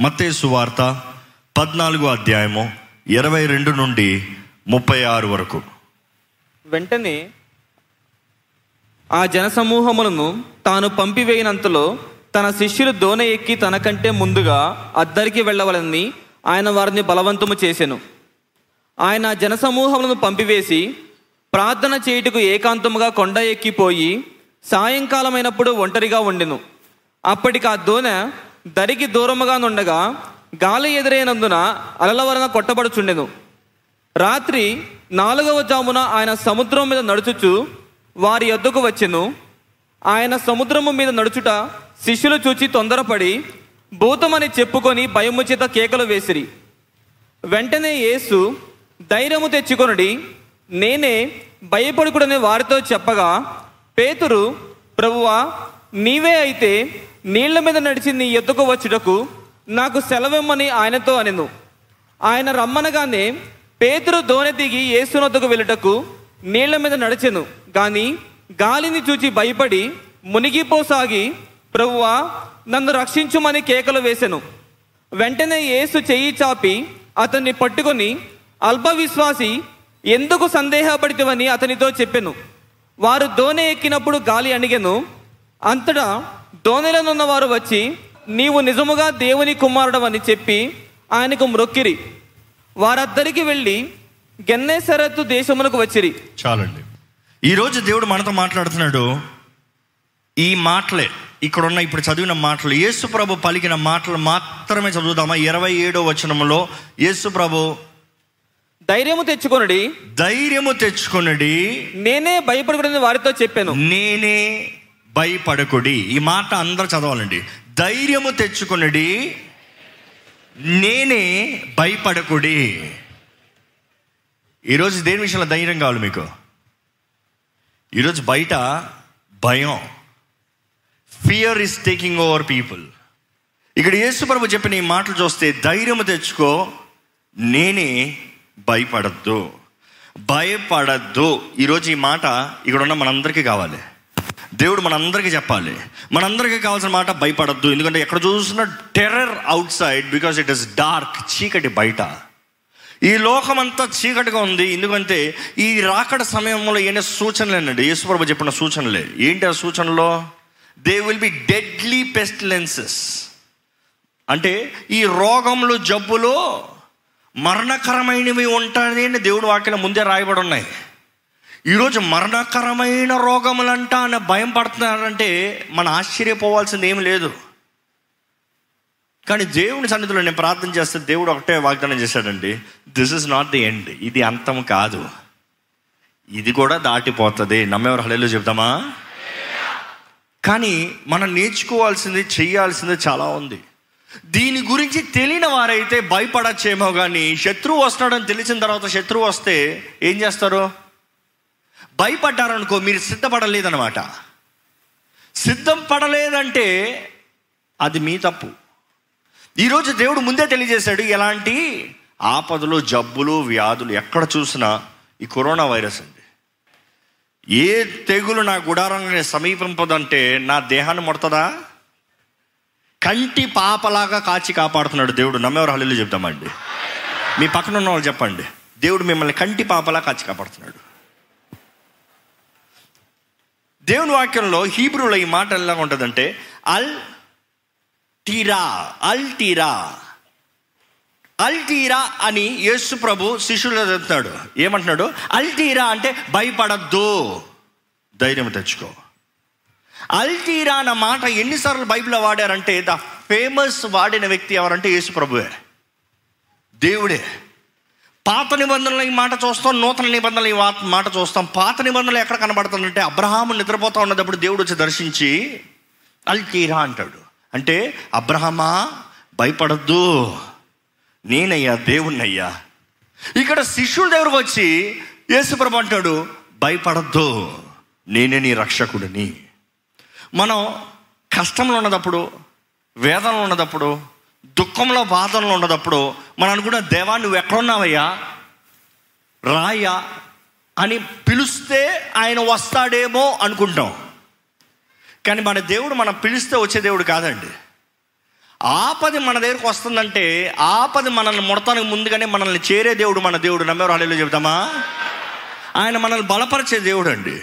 మత్తేసు వార్త పద్నాలుగో అధ్యాయము ఇరవై రెండు నుండి ముప్పై ఆరు వరకు. వెంటనే ఆ జనసమూహములను తాను పంపివేయినంతలో తన శిష్యులు దోణ ఎక్కి తనకంటే ముందుగా అద్దరికి వెళ్ళవలని ఆయన వారిని బలవంతము చేసెను. ఆయన జనసమూహములను పంపివేసి ప్రార్థన చేయుటకు ఏకాంతముగా కొండ ఎక్కిపోయి సాయంకాలమైనప్పుడు ఒంటరిగా ఉండెను. అప్పటికి ఆ దోణ దరికి దూరముగా నుండగా గాలి ఎదురైనందున అలల వలన కొట్టబడుచుండెను. రాత్రి నాలుగవ జామున ఆయన సముద్రం మీద నడుచుచు వారి యొద్దకు వచ్చెను. ఆయన సముద్రము మీద నడుచుట శిష్యులు చూచి తొందరపడి భూతమని చెప్పుకొని భయము చేత కేకలు వేసిరి. వెంటనే యేసు ధైర్యము తెచ్చుకొనుడి నేనే భయపడుకుడని వారితో చెప్పగా పేతురు ప్రభువా నీవే అయితే నీళ్ళ మీద నడిచి నీ ఎద్దుకు వచ్చుటకు నాకు సెలవిమ్మని ఆయనతో అనెను. ఆయన రమ్మనగానే పేతురు దోణి దిగి ఏసునొద్దకు వెళ్ళుటకు నీళ్ళ మీద నడిచెను. కానీ గాలిని చూచి భయపడి మునిగిపోసాగి ప్రభువా నన్ను రక్షించుమని కేకలు వేసెను. వెంటనే యేసు చెయ్యి చాపి అతన్ని పట్టుకొని అల్ప విశ్వాసి ఎందుకు సందేహపడితేవని అతనితో చెప్పెను. వారు దోణి ఎక్కినప్పుడు గాలి అణిగెను. అంతటా దోణిలోనున్న వారు వచ్చి నీవు నిజముగా దేవుని కుమారుడవని చెప్పి ఆయనకు మ్రొక్కిరి వారద్దరికి వెళ్ళి గెన్నేసరత్తు దేశమునకు వచ్చిరి. చాలండి. ఈరోజు దేవుడు మనతో మాట్లాడుతున్నాడు. ఈ మాటలే ఇక్కడ ఉన్న ఇప్పుడు చదివిన మాటలు యేసు ప్రభు పలికిన మాటలు మాత్రమే చదువుదామా? ఇరవై ఏడో వచనంలో యేసు ప్రభు ధైర్యము తెచ్చుకొనుడి. ధైర్యము తెచ్చుకొనడి. నేనే భయపడకూడదని వారితో చెప్పాను. నేనే భయపడకుడి. ఈ మాట అందరూ చదవాలండి. ధైర్యము తెచ్చుకునడి. నేనే భయపడకుడి. ఈరోజు దేని విషయంలో ధైర్యం కావాలి మీకు? ఈరోజు బయట భయం. Fear is taking over people ఇక్కడ యేసుప్రభు చెప్పిన ఈ మాటలు చూస్తే ధైర్యము తెచ్చుకో. నేనే భయపడద్దు. భయపడద్దు. ఈరోజు ఈ మాట ఇక్కడ ఉన్న మనందరికీ కావాలి. దేవుడు మనందరికీ చెప్పాలి. మనందరికీ కావాల్సిన మాట భయపడద్దు. ఎందుకంటే ఎక్కడ చూసిన terror outside because it is dark చీకటి బయట. ఈ లోకం అంతా చీకటిగా ఉంది. ఎందుకంటే ఈ రాకడ సమయంలో ఏమైనా సూచనలేనండి యేసుప్రభు చెప్పిన సూచనలే. ఏంటి ఆ సూచనలో? They will be deadly pestilences అంటే ఈ రోగములు జబ్బులు మరణకరమైనవి ఉంటాయి అని దేవుడు వాక్యం ముందే రాయబడి ఉన్నాయి. ఈరోజు మరణకరమైన రోగములంట అని భయం పడుతున్నారంటే మన ఆశ్చర్యపోవాల్సింది ఏమి లేదు. కానీ దేవుని సన్నిధిలో నేను ప్రార్థన చేస్తే దేవుడు ఒకటే వాగ్దానం చేశాడండి. This is not the end ఇది అంతం కాదు. ఇది కూడా దాటిపోతుంది. నమ్మేవారు హలేలో చెప్తామా కానీ మనం నేర్చుకోవాల్సింది చేయాల్సింది చాలా ఉంది. దీని గురించి తెలియని వారైతే భయపడచ్చేమో కానీ శత్రువు వస్తాడని తెలిసిన తర్వాత శత్రువు వస్తే ఏం చేస్తారు? భయపడ్డారనుకో మీరు సిద్ధపడలేదనమాట సిద్ధం పడలేదంటే అది మీ తప్పు. ఈరోజు దేవుడు ముందే తెలియజేశాడు ఎలాంటి ఆపదలు జబ్బులు వ్యాధులు ఎక్కడ చూసినా ఈ కరోనా వైరస్ ఉంది. ఏ తెగులు నా గుడారాన్ని సమీపింపదంటే నా దేహాన్ని ముడతదా? కంటి పాపలాగా కాచి కాపాడుతున్నాడు దేవుడు. నమ్మేవారు హల్లు చెప్తామండి మీ పక్కన ఉన్న వాళ్ళు చెప్పండి. దేవుడు మిమ్మల్ని కంటి పాపలా కాచి కాపాడుతున్నాడు. దేవుని వాక్యంలో హీబ్రూలో ఈ మాట ఎలా ఉంటుందంటే అల్ టీరా అల్ టీరా అల్టీరా అని యేసు ప్రభు శిష్యులు చెప్తున్నాడు. ఏమంటున్నాడు? అల్టీరా అంటే భయపడద్దు. ధైర్యం తెచ్చుకో. అల్టీరా అన్న మాట ఎన్నిసార్లు బైబిల్లో వాడారంటే ద ఫేమస్ వాడిన వ్యక్తి ఎవరంటే యేసు ప్రభువే. దేవుడే. పాత నిబంధనలు ఈ మాట చూస్తాం నూతన నిబంధనలు ఈ మాట చూస్తాం. పాత నిబంధనలు ఎక్కడ కనబడుతుందంటే అబ్రహాము నిద్రపోతా ఉన్నప్పుడు దేవుడు వచ్చి దర్శించి అల్టీరా అంటాడు. అంటే అబ్రహమా భయపడద్దు. నేనయ్యా దేవుణ్ణయ్యా. ఇక్కడ శిష్యుల దగ్గరకు వచ్చి యేసుప్రభు అంటాడు భయపడద్దు. నేనే నీ రక్షకుడిని. మనం కష్టంలో ఉన్నదప్పుడు వేదనలో ఉన్నదప్పుడు దుఃఖంలో బాధల్లో ఉన్నదప్పుడు మనం అనుకున్న దేవా నువ్వు ఎక్కడున్నావయ్యా? రాయ్యా? అని పిలిస్తే ఆయన వస్తాడేమో అనుకుంటాం కానీ మన దేవుడు మనం పిలిస్తే వచ్చే దేవుడు కాదండి. ఆపది మన దగ్గరకు వస్తుందంటే ఆపది మనల్ని ముడతానికి ముందుగానే మనల్ని చేరే దేవుడు మన దేవుడు. నమ్మేవారు అల్లెలు చెబుతామా ఆయన మనల్ని బలపరిచే దేవుడు అండి.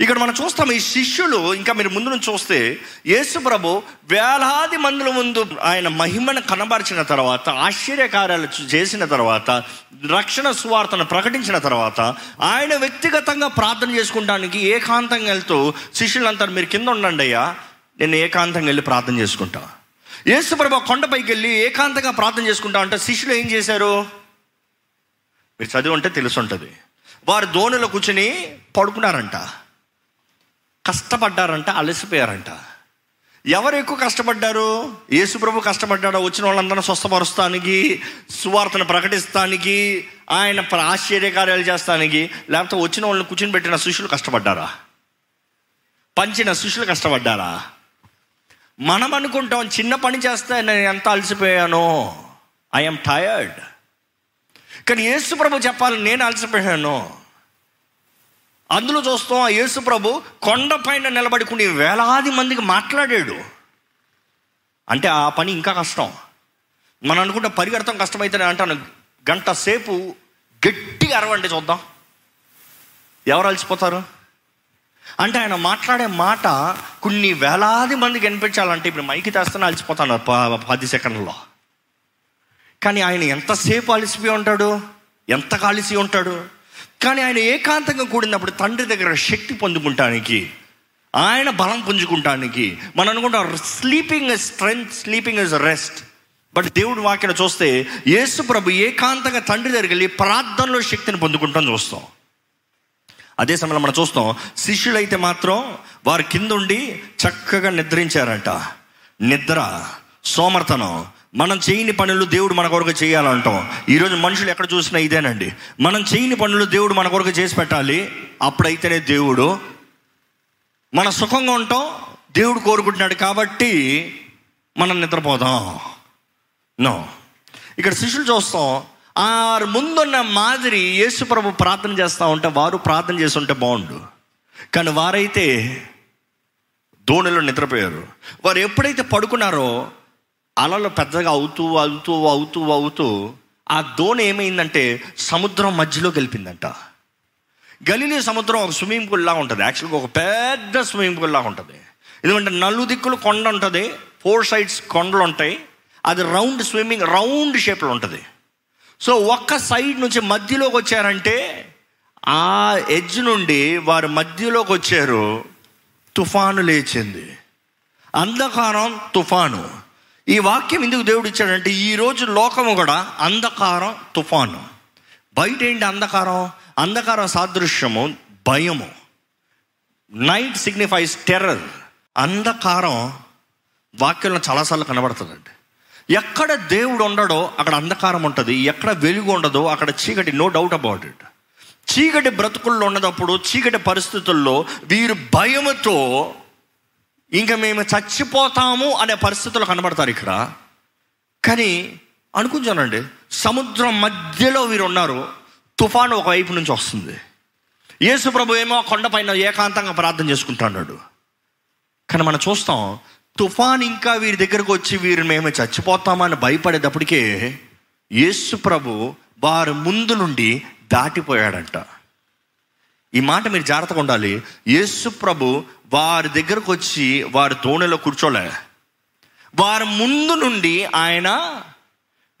ఇక్కడ మనం చూస్తాం ఈ శిష్యులు ఇంకా మీరు ముందు నుంచి చూస్తే యేసు ప్రభు వేలాది మందుల ముందు ఆయన మహిమను కనబరిచిన తర్వాత ఆశ్చర్యకార్యాలు చేసిన తర్వాత రక్షణ సువార్తను ప్రకటించిన తర్వాత ఆయన వ్యక్తిగతంగా ప్రార్థన చేసుకుంటానికి ఏకాంతంగా వెళ్తూ శిష్యులంతా మీరు కింద ఉండండి అయ్యా నేను ఏకాంతంగా వెళ్ళి ప్రార్థన చేసుకుంటా. యేసు ప్రభు కొండపైకి వెళ్ళి ఏకాంతంగా ప్రార్థన చేసుకుంటా అంటే శిష్యులు ఏం చేశారు? మీరు చదివి ఉంటే తెలుసుంటుంది. వారు దోణిలో కూర్చుని పడుకున్నారంట. కష్టపడ్డారంట అలసిపోయారంట. ఎవరు ఎక్కువ కష్టపడ్డారు? యేసుప్రభు కష్టపడ్డాడు? వచ్చిన వాళ్ళందరూ స్వస్థపరుస్తానికి సువార్తను ప్రకటిస్తానికి ఆయన ఆశ్చర్యకార్యాలు చేస్తానికి లేకపోతే వచ్చిన వాళ్ళని కూర్చుని పెట్టిన శిష్యులు కష్టపడ్డారా? పంచిన శిష్యులు కష్టపడ్డారా? మనం అనుకుంటాం చిన్న పని చేస్తే నేను ఎంత అలసిపోయాను. ఐఎమ్ టయర్డ్ కానీ యేసుప్రభు చెప్పాలి నేను అలసిపోయాను. అందులో చూస్తాం ఆ యేసు ప్రభు కొండపైన నిలబడి కొన్ని వేలాది మందికి మాట్లాడాడు. అంటే ఆ పని ఇంకా కష్టం. మనం అనుకుంటే పరిగెడతాం కష్టమైతేనే అంటాను. గంట సేపు గట్టిగా అరవండి చూద్దాం. ఎవరు అలసిపోతారు? అంటే ఆయన మాట్లాడే మాట కొన్ని వేలాది మందికి వినిపించాలంటే ఇప్పుడు మైకి తెస్తేనే అలసిపోతాను పది సెకండ్లో. కానీ ఆయన ఎంతసేపు అలసిపోయి ఉంటాడు? ఎంత కలిసి ఉంటాడు? కానీ ఆయన ఏకాంతంగా కూడినప్పుడు తండ్రి దగ్గర శక్తి పొందుకుంటానికి ఆయన బలం పుంజుకుంటానికి మనం అనుకుంటాం sleeping is strength sleeping is rest but దేవుడు వాక్యం చూస్తే యేసు ప్రభు ఏకాంతంగా తండ్రి దగ్గరికి వెళ్ళి ప్రార్థనలో శక్తిని పొందుకుంటాం చూస్తాం. అదే సమయంలో మనం చూస్తాం శిష్యులైతే మాత్రం వారి కింద ఉండి చక్కగా నిద్రించారంట. నిద్ర సోమర్తనం మనం చేయని పనులు దేవుడు మన కొరకు చేయాలంటాం. ఈరోజు మనుషులు ఎక్కడ చూసినా ఇదేనండి. మనం చేయని పనులు దేవుడు మన కొరకు చేసి పెట్టాలి. అప్పుడైతేనే దేవుడు మన సుఖంగా ఉంటాం. దేవుడు కోరుకుంటున్నాడు కాబట్టి మనం నిద్రపోదాం. నో. ఇక్కడ శిష్యులు చూస్తాం ఆ ముందున్న మాదిరి యేసుప్రభు ప్రార్థన చేస్తూ ఉంటే వారు ప్రార్థన చేసి ఉంటే బాగుండు. కానీ వారైతే దోణిలో నిద్రపోయారు. వారు ఎప్పుడైతే పడుకున్నారో అలలు పెద్దగా అవుతూ అవుతూ అవుతూ అవుతూ ఆ దోణి ఏమైందంటే సముద్రం మధ్యలో గెలిపిందంట. గలిలీ సముద్రం ఒక స్విమ్మింగ్ పూల్ లాగా ఉంటుంది యాక్చువల్గా ఒక పెద్ద స్విమ్మింగ్ పూల్ లాగా ఉంటుంది. ఎందుకంటే నలు దిక్కులు కొండ ఉంటుంది. ఫోర్ సైడ్స్ కొండలు ఉంటాయి. అది రౌండ్ స్విమ్మింగ్ రౌండ్ షేప్లో ఉంటుంది. సో ఒక్క సైడ్ నుంచి మధ్యలోకి వచ్చారంటే ఆ ఎడ్జ్ నుండి వారు మధ్యలోకి వచ్చారు. తుఫాను లేచింది. అంధకారం తుఫాను. ఈ వాక్యం ఎందుకు దేవుడు ఇచ్చాడంటే ఈరోజు లోకము కూడా అంధకారం తుఫాను. బయట ఏంటి అంధకారం? అంధకారం సాదృశ్యము భయము. నైట్ సిగ్నిఫైస్ టెర్రర్ అంధకారం వాక్యంలో చాలాసార్లు కనబడుతుందండి. ఎక్కడ దేవుడు ఉండడో అక్కడ అంధకారం ఉంటుంది. ఎక్కడ వెలుగు ఉండదో అక్కడ చీకటి నో డౌట్ అబౌట్ ఇట్ చీకటి బ్రతుకుల్లో ఉన్నదప్పుడు చీకటి పరిస్థితుల్లో వీరు భయముతో ఇంకా మేము చచ్చిపోతాము అనే పరిస్థితులు కనబడతారు ఇక్కడ. కానీ అనుకుంటానండి సముద్రం మధ్యలో వీరు ఉన్నారు తుఫాను ఒకవైపు నుంచి వస్తుంది. యేసు ప్రభు ఏమో కొండపైన ఏకాంతంగా ప్రార్థన చేసుకుంటున్నాడు. కానీ మనం చూస్తాం తుఫాన్ ఇంకా వీరి దగ్గరకు వచ్చి వీరు మేము చచ్చిపోతామని భయపడేటప్పటికే యేసు ప్రభు వారి ముందు నుండి దాటిపోయాడంట. ఈ మాట మీరు జాగ్రత్తగా ఉండాలి. యేసు ప్రభు వారి దగ్గరకు వచ్చి వారి దోణిలో కూర్చోలే. వారి ముందు నుండి ఆయన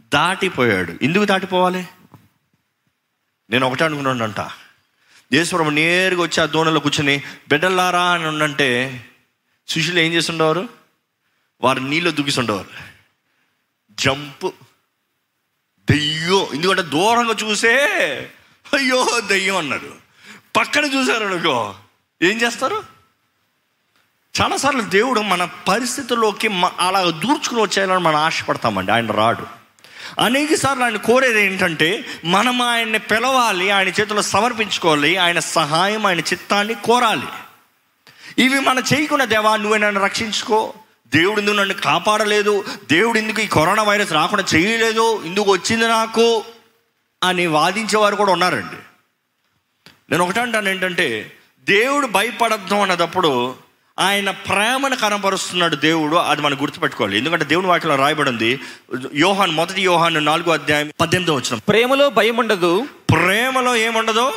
దాటిపోయాడు. ఎందుకు దాటిపోవాలి? నేను ఒకటే అనుకున్నానంట. యేసుప్రభు నేరుగా వచ్చి ఆ దోణలో కూర్చొని బిడ్డలారా అని ఉండంటే శిష్యులు ఏం చేస్తుండేవారు? వారు నీళ్ళు దుక్కిస్తుండేవారు జంప్ దెయ్యం ఎందుకంటే దూరంగా చూసే అయ్యో దెయ్యం అన్నాడు పక్కన చూశారు అనుకో. ఏం చేస్తారు? చాలాసార్లు దేవుడు మన పరిస్థితుల్లోకి అలా దూర్చుకుని వచ్చేయాలని మనం ఆశపడతామండి. ఆయన రాడు. అనేక సార్లు ఆయన కోరేది ఏంటంటే మనం ఆయన్ని పిలవాలి ఆయన చేతిలో సమర్పించుకోవాలి ఆయన సహాయం ఆయన చిత్తాన్ని కోరాలి. ఇవి మనం చేయకుండా దేవా నువ్వే నన్ను రక్షించుకో. దేవుడు ఎందుకు నన్ను కాపాడలేదు. దేవుడు ఎందుకు ఈ కరోనా వైరస్ రాకుండా చేయలేదు. ఎందుకు వచ్చింది నాకు అని వాదించేవారు కూడా ఉన్నారండి. నేను ఒకటే అంటాను ఏంటంటే దేవుడు భయపడద్దాం అన్నదప్పుడు ఆయన ప్రేమను కనపరుస్తున్నాడు దేవుడు అది మనం గుర్తుపెట్టుకోవాలి. ఎందుకంటే దేవుని వాక్యంలో రాయబడి ఉంది యోహాన్ మొదటి యోహాన్ నాలుగో అధ్యాయం పద్దెనిమిదో వచ్చిన ప్రేమలో భయం ఉండదు ప్రేమలో ఏముండదు?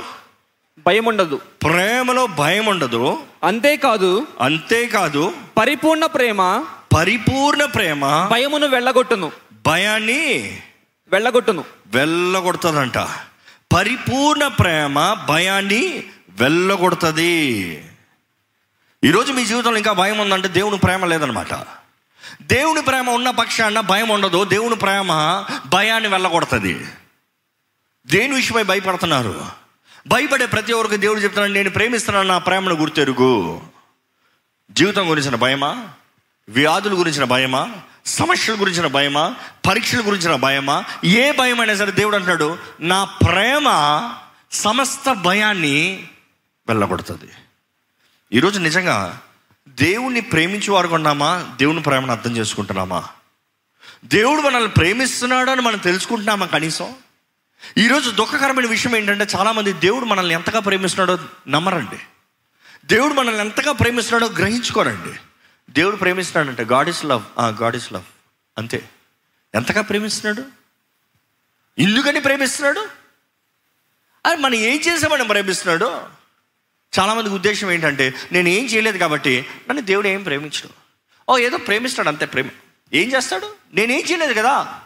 భయం ఉండదు ప్రేమలో భయం ఉండదు అంతేకాదు అంతేకాదు పరిపూర్ణ ప్రేమ పరిపూర్ణ ప్రేమ భయమును వెళ్ళగొట్టును. భయాన్ని వెళ్ళగొట్టును. వెళ్ళగొడుతుందంట. పరిపూర్ణ ప్రేమ భయాన్ని వెళ్ళగొడుతుంది. ఈరోజు మీ జీవితంలో ఇంకా భయం ఉందంటే దేవుని ప్రేమ లేదనమాట. దేవుని ప్రేమ ఉన్న పక్షాన భయం ఉండదు. దేవుని ప్రేమ భయాన్ని వెళ్ళగొడుతుంది. దేని విషయమై భయపడుతున్నారు? భయపడే ప్రతి ఒక్కరికి దేవుడు చెప్తున్నాడు నేను ప్రేమిస్తున్నాను నా ప్రేమను గుర్తెరుగు. జీవితం గురించిన భయమా? వ్యాధుల గురించిన భయమా? సమస్యల గురించిన భయమా? పరీక్షల గురించిన భయమా? ఏ భయం అయినా సరే దేవుడు అంటున్నాడు నా ప్రేమ సమస్త భయాన్ని వెళ్ళగొడుతుంది. ఈరోజు నిజంగా దేవుణ్ణి ప్రేమించే వారు ఉన్నామా దేవుని ప్రేమను అర్థం చేసుకుంటున్నామా? దేవుడు మనల్ని ప్రేమిస్తున్నాడు అని మనం తెలుసుకుంటున్నామా కనీసం? ఈరోజు దుఃఖకరమైన విషయం ఏంటంటే చాలామంది దేవుడు మనల్ని ఎంతగా ప్రేమిస్తున్నాడో నమ్మరండి. దేవుడు మనల్ని ఎంతగా ప్రేమిస్తున్నాడో గ్రహించుకోరండి. దేవుడు ప్రేమిస్తున్నాడంటే God is love God is love అంతే. ఎంతగా ప్రేమిస్తున్నాడు? ఎందుకని ప్రేమిస్తున్నాడు? అది మనం ఏం చేసామని ప్రేమిస్తున్నాడు? చాలామందికి ఉద్దేశం ఏంటంటే నేను ఏం చేయలేదు కాబట్టి నన్ను దేవుడు ఏం ప్రేమించడు. ఓ ఏదో ప్రేమిస్తాడు అంతే ప్రేమ. ఏం చేస్తాడు? నేనేం చేయలేదు కదా.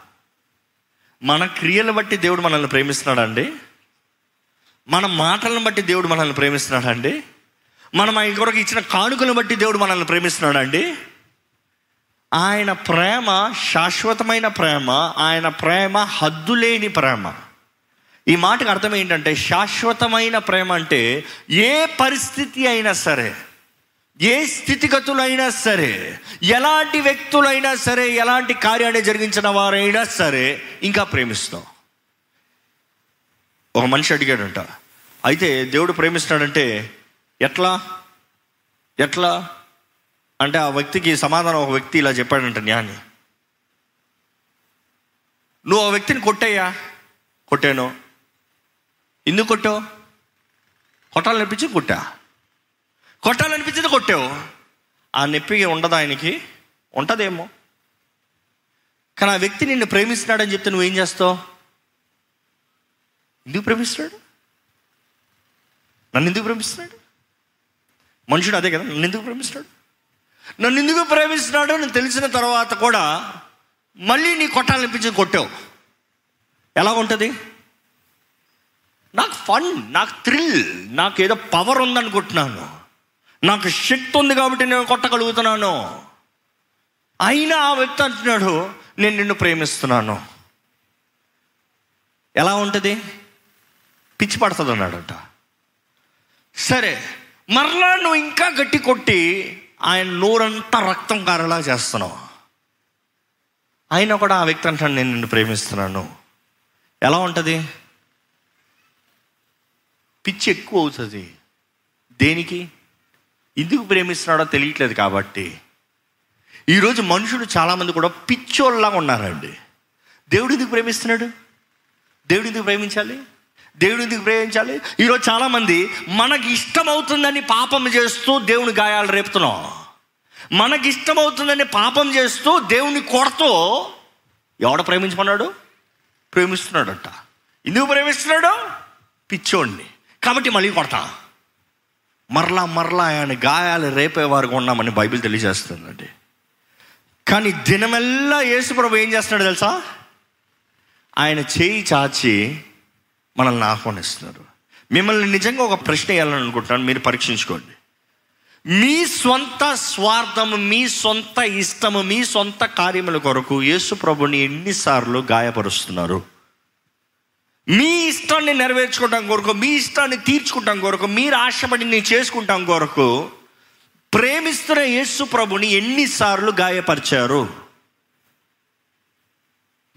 మన క్రియలు బట్టి దేవుడు మనల్ని ప్రేమిస్తున్నాడండి మన మాటలను బట్టి దేవుడు మనల్ని ప్రేమిస్తున్నాడండి మనం ఆయన కొరకు ఇచ్చిన కానుకను బట్టి దేవుడు మనల్ని ప్రేమిస్తున్నాడు అండి ఆయన ప్రేమ శాశ్వతమైన ప్రేమ ఆయన ప్రేమ హద్దులేని ప్రేమ. ఈ మాటకు అర్థం ఏంటంటే శాశ్వతమైన ప్రేమ అంటే ఏ పరిస్థితి అయినా సరే ఏ స్థితిగతులైనా సరే ఎలాంటి వ్యక్తులైనా సరే ఎలాంటి కార్యాన్ని జరిగించిన వారైనా సరే ఇంకా ప్రేమిస్తాం. ఒక మనిషి అడిగాడంట అయితే దేవుడు ప్రేమిస్తున్నాడంటే ఎట్లా? ఎట్లా? అంటే ఆ వ్యక్తికి సమాధానం ఒక వ్యక్తి ఇలా చెప్పాడంట జ్ఞాని. నువ్వు ఆ వ్యక్తిని కొట్టయ్యా. కొట్టాను. ఎందుకు కొట్టావు? కొట్టాలనిపించింది కొట్టా. కొట్టాలనిపించింది కొట్టావు. ఆ నొప్పి ఉండదా ఆయనకి? ఉంటుందేమో. కానీ ఆ వ్యక్తి నిన్ను ప్రేమిస్తున్నాడని చెప్తే నువ్వేం చేస్తావు? ఎందుకు ప్రేమిస్తున్నాడు? నన్ను ఎందుకు ప్రేమిస్తున్నాడు? మనుషుడు అదే కదా నన్ను ఎందుకు ప్రేమిస్తాడు? నన్ను ఎందుకు ప్రేమిస్తున్నాడు నేను తెలిసిన తర్వాత కూడా మళ్ళీ నీ కొట్టాలనిపించింది కొట్టావు. ఎలా ఉంటుంది? నాకు ఫన్ నాకు థ్రిల్ నాకు ఏదో పవర్ ఉందనుకుంటున్నాను నాకు శక్తి ఉంది కాబట్టి నేను కొట్టగలుగుతున్నాను. అయినా ఆ వ్యక్తి అంటున్నాడు నేను నిన్ను ప్రేమిస్తున్నాను. ఎలా ఉంటుంది? పిచ్చి పడుతుంది అన్నాడంట. సరే మరలా నువ్వు ఇంకా గట్టి కొట్టి ఆయన నోరంతా రక్తం కారేలా చేస్తున్నావు. అయినా కూడా ఆ వ్యక్తి అంటాడు నేను నిన్ను ప్రేమిస్తున్నాను. ఎలా ఉంటుంది? పిచ్చి ఎక్కువ అవుతుంది. దేనికి? ఎందుకు ప్రేమిస్తున్నాడో తెలియట్లేదు కాబట్టి. ఈరోజు మనుషులు చాలామంది కూడా పిచ్చోళ్ళలాగా ఉన్నారండి. దేవుడు ఎందుకు ప్రేమిస్తున్నాడు? దేవుడు ఎందుకు ప్రేమించాలి? దేవుడు ఎందుకు ప్రేమించాలి? ఈరోజు చాలామంది మనకి ఇష్టమవుతుందని పాపం చేస్తూ దేవుని గాయాలు రేపుతున్నాం. మనకి ఇష్టమవుతుందని పాపం చేస్తూ దేవుని కొడుతూ ఎవడ ప్రేమించమన్నాడు? ప్రేమిస్తున్నాడట. ఎందుకు ప్రేమిస్తున్నాడు? పిచ్చోడిని. కాబట్టి మళ్ళీ కొడతా. మరలా మరలా ఆయన గాయాలు రేపేవారుగా ఉన్నామని బైబిల్ తెలియజేస్తుందండి. కానీ దినమెల్లా యేసుప్రభు ఏం చేస్తున్నాడు తెలుసా? ఆయన చేయి చాచి మనల్ని ఆహ్వానిస్తున్నారు. మిమ్మల్ని నిజంగా ఒక ప్రశ్న వేయాలనుకుంటున్నాను మీరు పరీక్షించుకోండి. మీ సొంత స్వార్థము మీ సొంత ఇష్టము మీ సొంత కార్యముల కొరకు యేసు ప్రభుని ఎన్నిసార్లు గాయపరుస్తున్నారు. మీ ఇష్టాన్ని నెరవేర్చుకోవటం కొరకు మీ ఇష్టాన్ని తీర్చుకుంటాం కొరకు మీరు ఆశపడి నేను చేసుకుంటాం కొరకు ప్రేమిస్తున్న యేసు ప్రభుని ఎన్నిసార్లు గాయపరిచారు?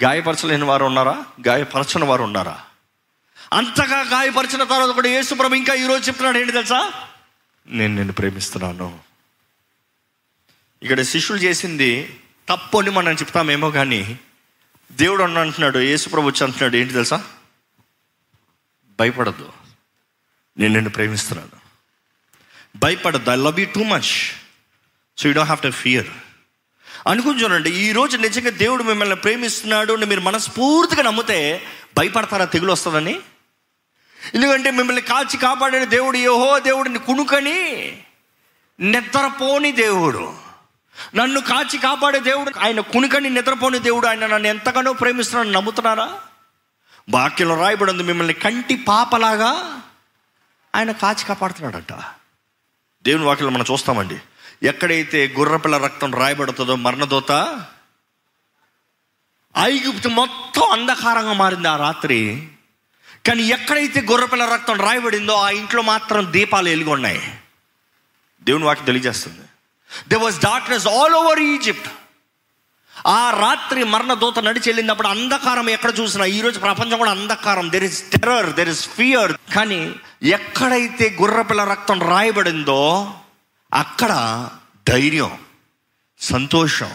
గాయపరచలేని వారు ఉన్నారా? గాయపరచని వారు ఉన్నారా? అంతగా గాయపరిచిన తర్వాత కూడా యేసు ప్రభు ఇంకా ఈరోజు చెప్తున్నాడు ఏంటి తెలుసా? నేను నిన్ను ప్రేమిస్తున్నాను. ఇక్కడ శిష్యులు చేసింది తప్పు అని మనం చెప్తామేమో కానీ దేవుడు అన్న అంటున్నాడు యేసు ప్రభు వచ్చి అంటున్నాడు ఏంటి తెలుసా? భయపడద్దు. నేను నిన్ను ప్రేమిస్తున్నాను. భయపడద్దు. I love you too much so you don't have to fear అనుకుని చూడండి ఈ రోజు నిజంగా దేవుడు మిమ్మల్ని ప్రేమిస్తున్నాడు అని మీరు మనస్ఫూర్తిగా నమ్మితే భయపడతారా తెగులు వస్తుందని? ఎందుకంటే మిమ్మల్ని కాచి కాపాడిన దేవుడు యహో దేవుడిని కునుకని నిద్రపోని దేవుడు. నన్ను కాచి కాపాడే దేవుడు ఆయన కునుకని నిద్రపోని దేవుడు ఆయన నన్ను ఎంతగానో ప్రేమిస్తున్నాను నమ్ముతున్నారా? వాక్యంలో రాయబడింది మిమ్మల్ని కంటి పాపలాగా ఆయన కాచి కాపాడుతున్నాడట. దేవుని వాక్యం మనం చూస్తామండి. ఎక్కడైతే గుర్రపిల్ల రక్తం రాయబడుతుందో మరణదోత ఐగుప్తు మొత్తం అంధకారంగా మారింది ఆ రాత్రి. కానీ ఎక్కడైతే గొర్రెపిల్ల రక్తం రాయబడిందో ఆ ఇంట్లో మాత్రం దీపాలు వెలుగున్నాయి. దేవుని వాటికి తెలియజేస్తుంది. They was darkness all over Egypt ఆ రాత్రి మరణ దూత నడిచి వెళ్ళినప్పుడు అంధకారం ఎక్కడ చూసినా ఈరోజు ప్రపంచం కూడా అంధకారం. There is terror there is fear కానీ ఎక్కడైతే గుర్రపిల్ల రక్తం రాయబడిందో అక్కడ ధైర్యం సంతోషం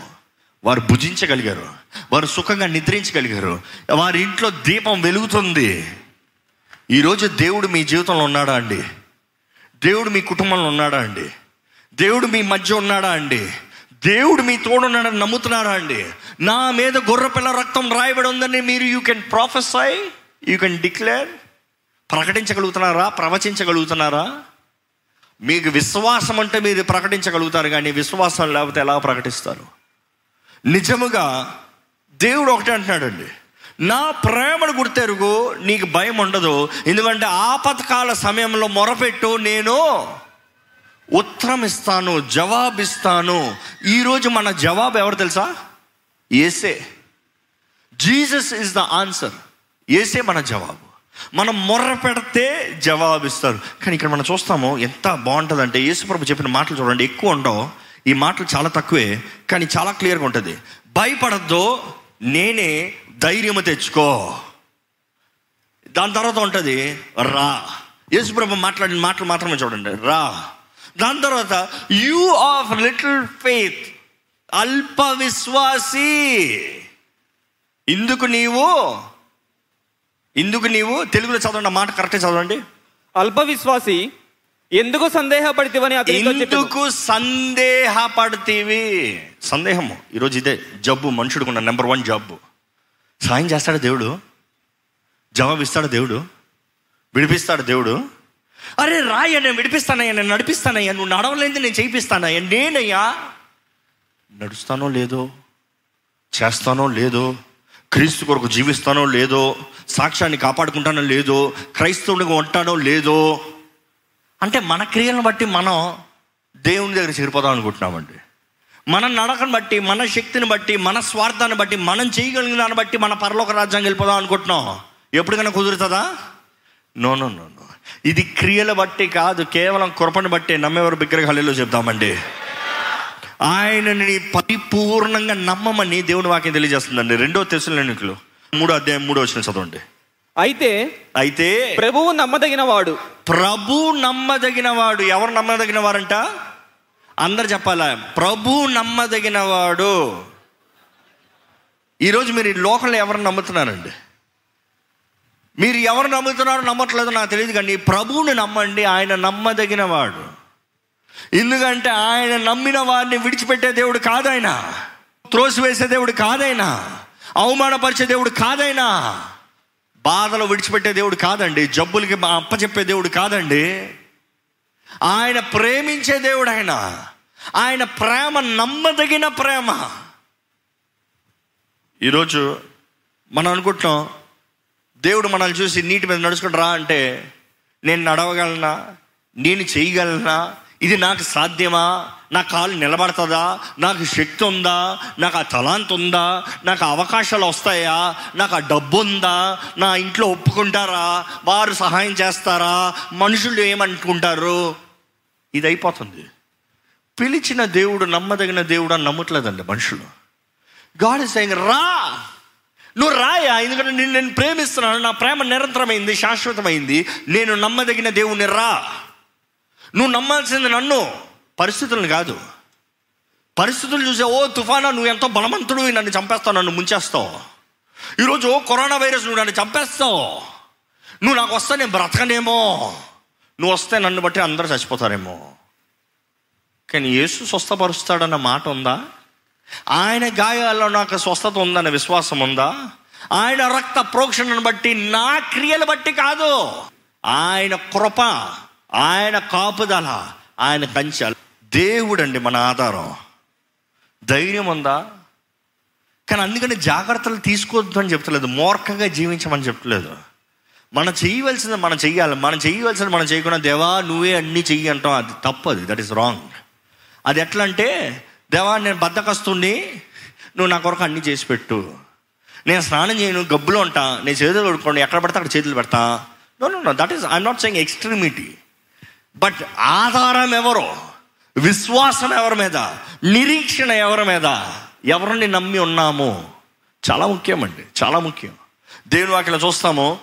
వారు భుజించగలిగారు. వారు సుఖంగా నిద్రించగలిగారు. వారి ఇంట్లో దీపం వెలుగుతుంది. ఈరోజు దేవుడు మీ జీవితంలో ఉన్నాడా అండి? దేవుడు మీ కుటుంబంలో ఉన్నాడా అండి? దేవుడు మీ మధ్య ఉన్నాడా అండి? దేవుడు మీ తోడున్నాడని నమ్ముతున్నాడా అండి? నా మీద గొర్రెపిల్ల రక్తం రాయబడి ఉందని మీరు you can prophesy you can declare ప్రకటించగలుగుతున్నారా? ప్రవచించగలుగుతున్నారా? మీకు విశ్వాసం అంటే మీరు ప్రకటించగలుగుతారు కానీ విశ్వాసం లేకపోతే ఎలా ప్రకటిస్తారు? నిజముగా దేవుడు ఒకటే అంటున్నాడండి. నా ప్రేమను గుర్తెరుగు నీకు భయం ఉండదు. ఎందుకంటే ఆపత్కాల సమయంలో మొరపెట్టు నేను ఉత్తరం ఇస్తాను జవాబు ఇస్తాను ఈరోజు మన జవాబు ఎవరు తెలుసా? ఏసే జీసస్ ఇస్ ద ఆన్సర్. ఏసే మన జవాబు. మనం మొర్ర పెడితే జవాబు ఇస్తారు కానీ ఇక్కడ మనం చూస్తాము ఎంత బాగుంటుందంటే యేసుప్రభు చెప్పిన మాటలు చూడండి ఎక్కువ ఉండవు. ఈ మాటలు చాలా తక్కువే కానీ చాలా క్లియర్గా ఉంటుంది. భయపడద్దు నేనే ధైర్యము తెచ్చుకో. దాని తర్వాత ఉంటుంది రా. యేసుప్రభు మాట్లాడిన మాటలు మాత్రమే చూడండి. రా. దాని తర్వాత యూ ఆఫ్ లిటిల్ ఫెయిత్ అల్ప విశ్వాసి ఇందుకు నీవు ఇందుకు నీవు తెలుగులో చదవండి మాట కరెక్టే చదవండి. అల్ప విశ్వాసి ఎందుకు సందేహపడితివని ఎందుకు సందేహపడతీవి? సందేహము. ఈరోజు ఇదే జబ్బు మనుషుడుకున్న నెంబర్ వన్ జబ్బు. సాయం చేస్తాడు దేవుడు. జవాబిస్తాడు దేవుడు. విడిపిస్తాడు దేవుడు. అరే రాయ నేను విడిపిస్తానయ్యా నేను నడిపిస్తానయ్యా నువ్వు నడవలేదు నేను చేయిస్తానయ్యా నేనయ్యా? నడుస్తానో లేదో చేస్తానో లేదో క్రీస్తు కొరకు జీవిస్తానో లేదో సాక్ష్యాన్ని కాపాడుకుంటానో లేదో క్రైస్తవుడిగా ఉంటానో లేదో అంటే మన క్రియలను బట్టి మనం దేవుని దగ్గర చేరిపోదాం అనుకుంటున్నామండి. మన నడకను బట్టి మన శక్తిని బట్టి మన స్వార్థాన్ని బట్టి మనం చేయగలిగిన దాన్ని బట్టి మన పరలోక రాజ్యానికి వెళ్ళిపోదాం అనుకుంటున్నాం. ఎప్పటికైనా కుదురుతుందా? No no no no. ఇది క్రియల బట్టి కాదు కేవలం కృపను బట్టి నమ్మేవారు విగ్రహాలు చెప్తామండి. ఆయనని పరిపూర్ణంగా నమ్మమని దేవుని వాక్యం తెలియజేస్తుందండి. రెండో తెసులనికులు మూడో అధ్యాయం మూడో వచ్చిన చదవండి. అయితే అయితే ప్రభువు నమ్మదగిన వాడు ప్రభు నమ్మదగిన వాడు ఎవరు నమ్మదగిన వారంట అందరు చెప్పాలా? ప్రభు నమ్మదగిన వాడు ఈరోజు మీరు ఈ లోకంలో ఎవరు నమ్ముతున్నారండి? మీరు ఎవరు నమ్ముతున్నారో నమ్మట్లేదో నాకు తెలియదు కానీ ప్రభువుని నమ్మండి ఆయన నమ్మదగిన వాడు ఎందుకంటే ఆయన నమ్మిన వారిని విడిచిపెట్టే దేవుడు కాదాయన త్రోసివేసే దేవుడు కాదైనా అవమానపరిచే దేవుడు కాదైనా బాధలు విడిచిపెట్టే దేవుడు కాదండి. జబ్బులకి అప్పచెప్పే దేవుడు కాదండి. ఆయన ప్రేమించే దేవుడు ఆయన. ఆయన ప్రేమ నమ్మదగిన ప్రేమ. ఈరోజు మనం అనుకుంటున్నాం దేవుడు మనల్ని చూసి నీటి మీద నడుచుకుంటారా అంటే నేను నడవగలనా? నేను చేయగలనా? ఇది నాకు సాధ్యమా? నా కాలు నిలబడుతుందా? నాకు శక్తి ఉందా? నాకు ఆ తలాంత్ ఉందా? నాకు ఆ అవకాశాలు వస్తాయా? నాకు ఆ డబ్బు ఉందా? నా ఇంట్లో ఒప్పుకుంటారా? వారు సహాయం చేస్తారా? మనుషులు ఏమనుకుంటారు? ఇది అయిపోతుంది పిలిచిన దేవుడు నమ్మదగిన దేవుడు అని నమ్మట్లేదండి మనుషులు. గాడ్ ఇస్ సెయింగ్ రా! నువ్వు రాయా? ఎందుకంటే నేను నేను ప్రేమిస్తున్నాను. నా ప్రేమ నిరంతరమైంది శాశ్వతమైంది. నేను నమ్మదగిన దేవుని రా. నువ్వు నమ్మాల్సింది నన్ను. పరిస్థితులను కాదు. పరిస్థితులు చూసే ఓ తుఫానా నువ్వు ఎంతో బలవంతుడు నన్ను చంపేస్తావు నన్ను ముంచేస్తావు. ఈరోజు ఓ కరోనా వైరస్ నువ్వు నన్ను చంపేస్తావు. నువ్వు నాకు వస్తే నేను బ్రతకనేమో. నువ్వు వస్తే నన్ను బట్టి అందరూ చచ్చిపోతారేమో. కానీ యేసు స్వస్థపరుస్తాడన్న మాట ఉందా? ఆయన గాయాల్లో నాకు స్వస్థత ఉందన్న విశ్వాసం ఉందా? ఆయన రక్త ప్రోక్షణను బట్టి నా క్రియలు బట్టి కాదు. ఆయన కృప ఆయన కాపుదల ఆయన కంచాలు. దేవుడండి మన ఆధారం. ధైర్యం ఉందా? కానీ అందుకని జాగ్రత్తలు తీసుకోవద్దు అని చెప్తలేదు. మూర్ఖంగా జీవించమని చెప్పలేదు మనం చేయవలసింది మనం చెయ్యాలి. మనం చేయవలసింది మనం చేయకుండా దేవా నువ్వే అన్నీ చెయ్యి అంటాం అది తప్పదు దట్ ఈస్ రాంగ్ అది ఎట్లా అంటే దేవా నేను బద్దకస్తుండి నువ్వు నా కొరకు అన్నీ చేసి పెట్టు. నేను స్నానం చేయను గబ్బులో ఉంటా నేను చేతులు కొడుకోండి ఎక్కడ పడితే అక్కడ చేతులు పెడతా. No no no that is I'm not saying extremity but ఆధారం ఎవరో? విశ్వాసం ఎవరి మీద? నిరీక్షణ ఎవరి మీద? ఎవరిని నమ్మి ఉన్నాము? చాలా ముఖ్యమండి. చాలా ముఖ్యం. దేవుని వాటిలో చూస్తాము.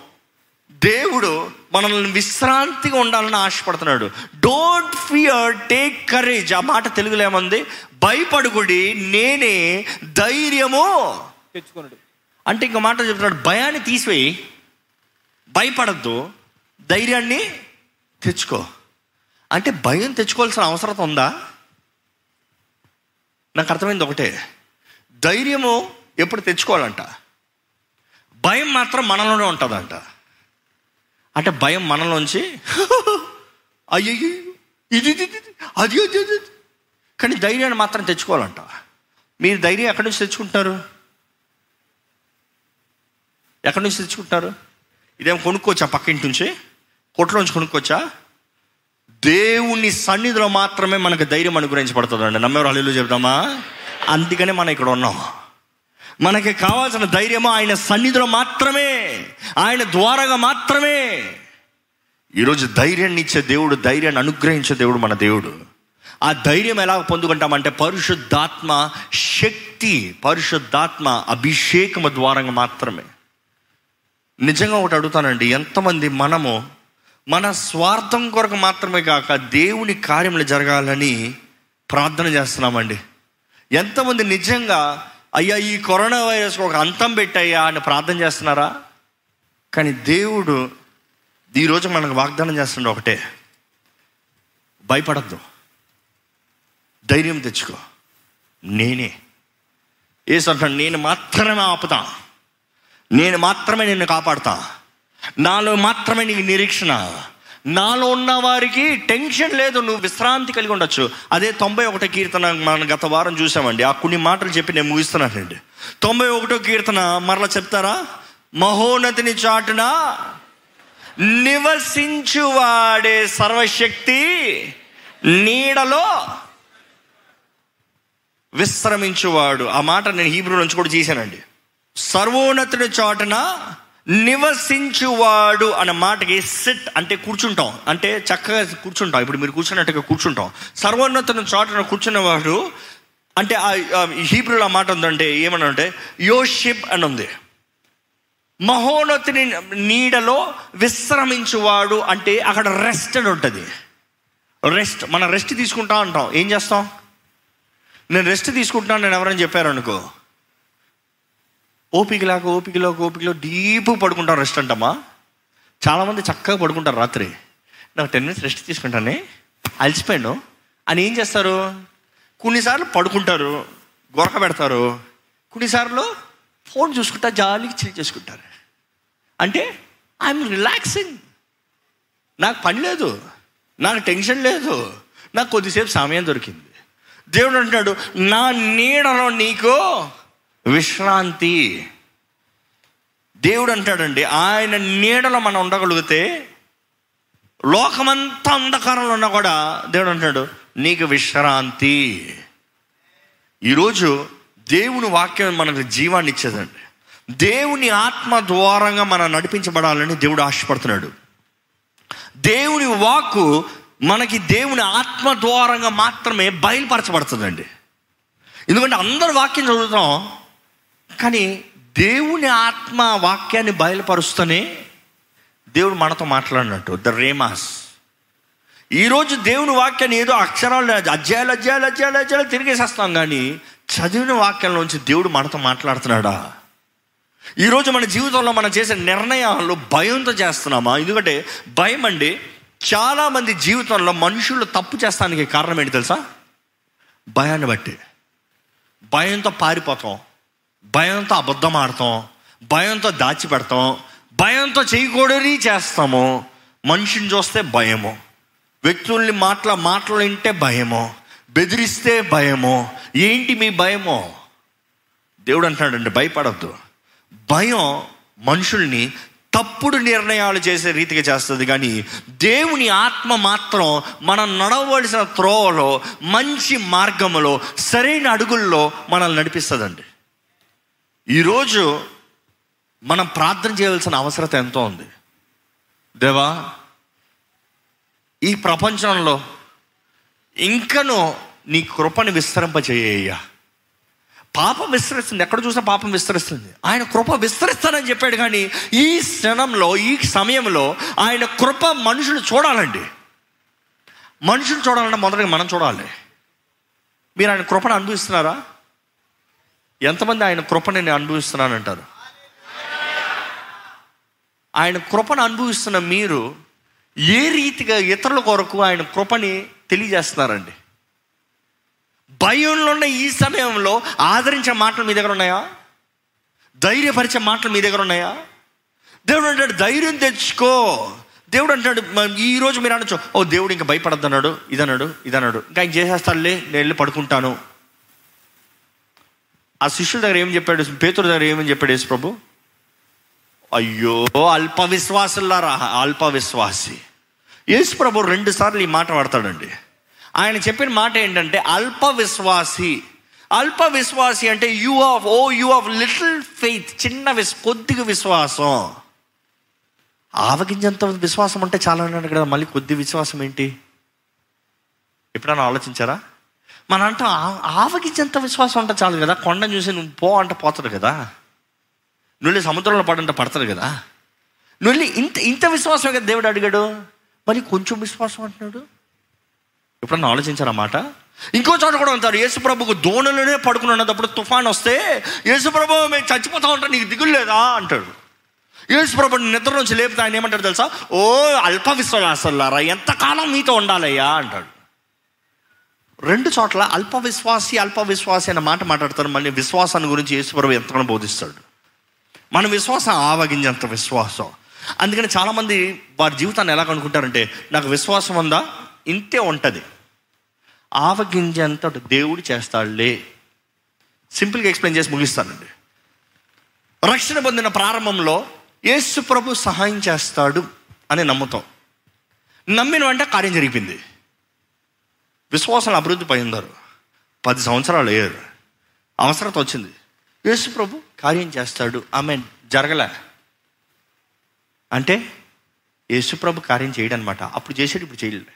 దేవుడు మనల్ని విశ్రాంతిగా ఉండాలని ఆశపడుతున్నాడు. డోంట్ ఫియర్ టేక్ కరేజ్ ఆ మాట తెలుగులో ఏమంది? భయపడుకుడి నేనే ధైర్యము. తెచ్చుకున్నాడు అంటే ఇంకో మాట చెప్తున్నాడు. భయాన్ని తీసివేయి. భయపడద్దు. ధైర్యాన్ని తెచ్చుకో. అంటే భయం తెచ్చుకోవాల్సిన అవసరం ఉందా? నాకు అర్థమైంది ఒకటే. ధైర్యము ఎప్పుడు తెచ్చుకోవాలంట. భయం మాత్రం మనలోనే ఉంటుందంట. అంటే భయం మనలోంచి అయ్యో ఇది ఇది ఇది, అది అది కానీ ధైర్యాన్ని మాత్రం తెచ్చుకోవాలంట. మీరు ధైర్యం ఎక్కడి నుంచి తెచ్చుకుంటారు ఎక్కడి నుంచి తెచ్చుకుంటారు ఇదేం కొనుక్కోవచ్చా పక్కింటి నుంచి? కొట్లోంచి కొనుక్కోవచ్చా? దేవుని సన్నిధిలో మాత్రమే మనకు ధైర్యం అనుగ్రహించబడుతుందండి. నమ్మేవారు హల్లు చెప్తామా అందుకనే మనం ఇక్కడ ఉన్నాం. మనకి కావాల్సిన ధైర్యము ఆయన సన్నిధిలో మాత్రమే ఆయన ద్వారాగా మాత్రమే. ఈరోజు ధైర్యాన్ని ఇచ్చే దేవుడు ధైర్యాన్ని అనుగ్రహించే దేవుడు మన దేవుడు. ఆ ధైర్యం ఎలా పొందుకుంటామంటే పరిశుద్ధాత్మ శక్తి పరిశుద్ధాత్మ అభిషేకము ద్వారంగా మాత్రమే. నిజంగా ఒకటి అడుగుతానండి ఎంతమంది మనము మన స్వార్థం కొరకు మాత్రమే కాక దేవుని కార్యములు జరగాలని ప్రార్థన చేస్తున్నామండి. ఎంతమంది నిజంగా అయ్యా ఈ కరోనా వైరస్ ఒక అంతం పెట్టయ్యా అని ప్రార్థన చేస్తున్నారా? కానీ దేవుడు ఈరోజు మనకు వాగ్దానం చేస్తుండే ఒకటే. భయపడద్దు. ధైర్యం తెచ్చుకో. నేనే. ఏసంటాడు నేను మాత్రమే ఆపుతా. నేను మాత్రమే నిన్ను కాపాడుతాను నాలో మాత్రమే నీకు నిరీక్షణ. నాలో ఉన్న వారికి టెన్షన్ లేదు నువ్వు విశ్రాంతి కలిగి ఉండొచ్చు. అదే తొంభై ఒకటో కీర్తన మనం గత వారం చూసామండి. ఆ కొన్ని మాటలు చెప్పి నేను ముగిస్తున్నానండి. తొంభై ఒకటో కీర్తన మరలా చెప్తారా? మహోన్నతిని చాటున నివసించువాడే సర్వశక్తి నీడలో విశ్రమించువాడు. ఆ మాట నేను హీబ్రూ నుంచి కూడా చేశానండి. సర్వోన్నతుడి చాటున నివసించువాడు అన్న మాటకి సిట్ అంటే కూర్చుంటాం. అంటే చక్కగా కూర్చుంటాం. ఇప్పుడు మీరు కూర్చున్నట్టుగా కూర్చుంటాం. సర్వోన్నతను చాటున కూర్చున్నవాడు అంటే ఆ హీబ్రూలో ఆ మాట ఉందంటే ఏమని అంటే యోషిప్ అని ఉంది మహోన్నతిని నీడలో విశ్రమించువాడు అంటే అక్కడ రెస్ట్ అని ఉంటుంది. రెస్ట్ మనం రెస్ట్ తీసుకుంటా ఉంటాం. ఏం చేస్తాం? నేను రెస్ట్ తీసుకుంటున్నాను నేను ఎవరైనా చెప్పారు అనుకో ఓపికలాగా ఓపికలో ఓపికలో డీప్ పడుకుంటాం రెస్ట్ అంటమ్మా చాలామంది చక్కగా పడుకుంటారు రాత్రి. నాకు టెన్ మినిట్స్ రెస్ట్ తీసుకుంటానే. అలసిపోయాను. అని ఏం చేస్తారు? కొన్నిసార్లు పడుకుంటారు గొరక పెడతారు. కొన్నిసార్లు ఫోన్ చూసుకుంటా జాలికి చిల్ చేసుకుంటారు. అంటే ఐఎమ్ రిలాక్సింగ్ నాకు పని లేదు. నాకు టెన్షన్ లేదు. నాకు కొద్దిసేపు సమయం దొరికింది. దేవుడు అంటున్నాడు నా నీడలో నీకు విశ్రాంతి. దేవుడు అంటాడండి ఆయన నీడలో మనం ఉండగలిగితే లోకమంతా అంధకారంలో ఉన్నా కూడా దేవుడు అంటాడు నీకు విశ్రాంతి. ఈరోజు దేవుని వాక్యం మనకు జీవాన్ని ఇచ్చేదండి. దేవుని ఆత్మ ద్వారంగా మనం నడిపించబడాలని దేవుడు ఆశపడుతున్నాడు. దేవుని వాక్కు మనకి దేవుని ఆత్మ ద్వారంగా మాత్రమే బయలుపరచబడుతుందండి. ఎందుకంటే అందరు వాక్యం చదువుతాం కానీ దేవుని ఆత్మ వాక్యాన్ని బయలుపరుస్తూనే దేవుడు మనతో మాట్లాడినట్టు ద రేమాస్. ఈరోజు దేవుని వాక్యాన్ని ఏదో అక్షరాలు అధ్యాయాలు అధ్యాయాలు అధ్యాయాలు అధ్యాయాలు తిరిగేసేస్తాం కానీ చదివిన వాక్యంలోంచి దేవుడు మనతో మాట్లాడుతున్నాడా? ఈరోజు మన జీవితంలో మనం చేసే నిర్ణయాలు భయంతో చేస్తున్నామా? ఎందుకంటే భయం అండి చాలామంది జీవితంలో మనుషులు తప్పు చేస్తానికి కారణం ఏంటి తెలుసా? భయాన్ని బట్టి భయంతో పారిపోతాం. భయంతో అబద్ధం ఆడతాం భయంతో దాచిపెడతాం భయంతో చేయకూడని చేస్తాము. మనిషిని చూస్తే భయము. వ్యక్తుల్ని మాటల మాటలు వింటే భయము. బెదిరిస్తే భయము. ఏంటి మీ భయమో? దేవుడు అంటున్నాడండి భయపడద్దు. భయం మనుషుల్ని తప్పుడు నిర్ణయాలు చేసే రీతిగా చేస్తుంది కానీ దేవుని ఆత్మ మాత్రం మనం నడవలసిన త్రోవలో మంచి మార్గములో సరైన అడుగుల్లో మనల్ని నడిపిస్తుందండి. ఈరోజు మనం ప్రార్థన చేయవలసిన అవసరత ఎంతో ఉంది. దేవా ఈ ప్రపంచంలో ఇంకనూ నీ కృపని విస్తరింపజేయ్యా పాపం విస్తరిస్తుంది. ఎక్కడ చూసినా పాపం విస్తరిస్తుంది. ఆయన కృప విస్తరిస్తానని చెప్పాడు కానీ ఈ క్షణంలో ఈ సమయంలో ఆయన కృప మనుషులు చూడాలండి. మనుషులు చూడాలంటే మొదటగా మనం చూడాలి. మీరు ఆయన కృపను అనుభవిస్తున్నారా? ఎంతమంది ఆయన కృపని నేను అనుభవిస్తున్నానంటారు? ఆయన కృపను అనుభవిస్తున్న మీరు ఏ రీతిగా ఇతరుల కొరకు ఆయన కృపని తెలియజేస్తున్నారండి? భయంలో ఉన్న ఈ సమయంలో ఆదరించే మాటలు మీ దగ్గర ఉన్నాయా? ధైర్యపరిచే మాటలు మీ దగ్గర ఉన్నాయా? దేవుడు అంటాడు ధైర్యం తెచ్చుకో. దేవుడు అంటాడు ఈరోజు మీరు అనొచ్చు ఓ దేవుడు ఇంకా భయపడద్దు అన్నాడు ఇదన్నాడు ఇదన్నాడు ఇంకా ఆయన చేసేస్తాడులే నేను వెళ్ళి పడుకుంటాను. ఆ శిష్యుల దగ్గర ఏం చెప్పాడు? పేతుల దగ్గర ఏమని చెప్పాడు యేసు ప్రభు? అయ్యో అల్ప విశ్వాసులారా అల్ప విశ్వాసి యేసు ప్రభు రెండు సార్లు ఈ మాట వాడతాడండి. ఆయన చెప్పిన మాట ఏంటంటే అల్ప విశ్వాసి అల్ప విశ్వాసి అంటే you of O you of little faith చిన్న విశ్ కొద్దిగా విశ్వాసం. ఆవగింజంత విశ్వాసం అంటే చాలా అన్నాడు కదా మళ్ళీ కొద్ది విశ్వాసం ఏంటి? ఎప్పుడైనా ఆలోచించారా? మన అంట ఎంత విశ్వాసం అంటే చాలు కదా. కొండను చూసి నువ్వు పో అంటే పోతాడు కదా. నువ్వు సముద్రంలో పడంటే పడతాడు కదా. నువ్వు ఇంత ఇంత విశ్వాసం కదా దేవుడు అడిగాడు. మరి కొంచెం విశ్వాసం అంటున్నాడు. ఎప్పుడన్నా ఆలోచించారన్నమాట ఇంకో చోట కూడా ఉంటారు. యేసుప్రభుకు దోణలోనే పడుకుని ఉన్నప్పుడు తుఫాన్ వస్తే యేసుప్రభు మేము చచ్చిపోతా ఉంటాం నీకు దిగులు లేదా అంటాడు. యేసుప్రభు నిద్ర నుంచి లేపితే ఆయన ఏమంటాడు తెలుసా? ఓ అల్ప విశ్వాసాలారా ఎంతకాలం మీతో ఉండాలయ్యా అంటాడు. రెండు చోట్ల అల్ప విశ్వాసి అల్ప విశ్వాసి అనే మాట మాట్లాడతారు. మళ్ళీ విశ్వాసాన్ని గురించి యేసుప్రభు ఎంతగానో బోధిస్తాడు. మన విశ్వాసం ఆవగించేంత విశ్వాసం. అందుకని చాలామంది వారి జీవితాన్ని ఎలా అనుకుంటారంటే నాకు విశ్వాసం ఉందా? ఇంతే ఉంటుంది. ఆవగింజంత దేవుడు చేస్తాడులే. సింపుల్గా ఎక్స్ప్లెయిన్ చేసి ముగిస్తానండి. రక్షణ పొందిన ప్రారంభంలో యేసు ప్రభు సహాయం చేస్తాడు అని నమ్ముతాం నమ్మిన వెంట కార్యం జరిగింది విశ్వాసాలు అభివృద్ధి పొందారు పది సంవత్సరాలు అయ్యారు. అవసరత వచ్చింది. యేసు ప్రభు కార్యం చేస్తాడు. ఆమె జరగలే. అంటే యేసుప్రభు కార్యం చేయడనమాట అప్పుడు చేసేది ఇప్పుడు చేయలే.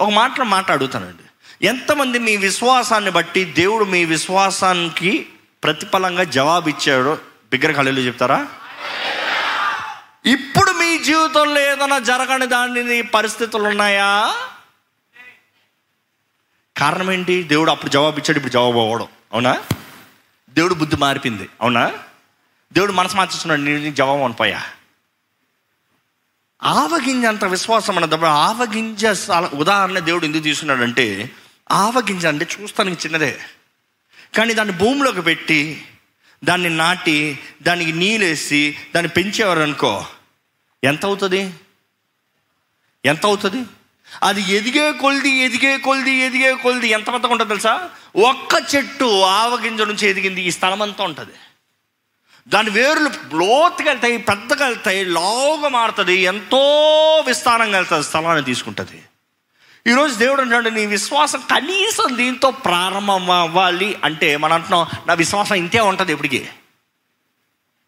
ఒక మాటలో మాట అడుగుతానండి ఎంతమంది మీ విశ్వాసాన్ని బట్టి దేవుడు మీ విశ్వాసానికి ప్రతిఫలంగా జవాబు ఇచ్చాడో బిగ్గర చెప్తారా? ఇప్పుడు మీ జీవితంలో ఏదైనా జరగని దానిని పరిస్థితులు ఉన్నాయా? కారణం ఏంటి? దేవుడు అప్పుడు జవాబు ఇచ్చాడు ఇప్పుడు జవాబు అవ్వడం. అవునా? దేవుడు బుద్ధి మారిపోయింది అవునా? దేవుడు మనసు మార్చేస్తున్నాడు నేను నీకు జవాబు అనిపోయా ఆవగింజ అంత విశ్వాసం అన్నప్పుడు ఆవగింజ ఉదాహరణ దేవుడు ఎందుకు తీసుకున్నాడంటే ఆవగింజ అంటే చూస్తానికి చిన్నదే. కానీ దాన్ని భూమిలోకి పెట్టి దాన్ని నాటి దానికి నీళ్ళేసి దాన్ని పెంచేవారు అనుకో ఎంత అవుతుంది? ఎంత అవుతుంది? అది ఎదిగే కొలిది ఎదిగే కొలిది ఎదిగే కొలిది ఎంత పెద్దగా ఉంటుంది తెలుసా? ఒక్క చెట్టు ఆవగింజ నుంచి ఎదిగింది ఈ స్థలం అంతా ఉంటుంది. దాని వేర్లు లోతుగా వెళ్తాయి పెద్దగా వెళ్తాయి లావుగా మారుతుంది ఎంతో విస్తారంగా వెళ్తుంది స్థలాన్ని తీసుకుంటుంది. ఈరోజు దేవుడు అంటాడు నీ విశ్వాసం కనీసం దీంతో ప్రారంభం అవ్వాలి. అంటే మనం అంటున్నాం నా విశ్వాసం ఇంతే ఉంటుంది ఎప్పటికీ.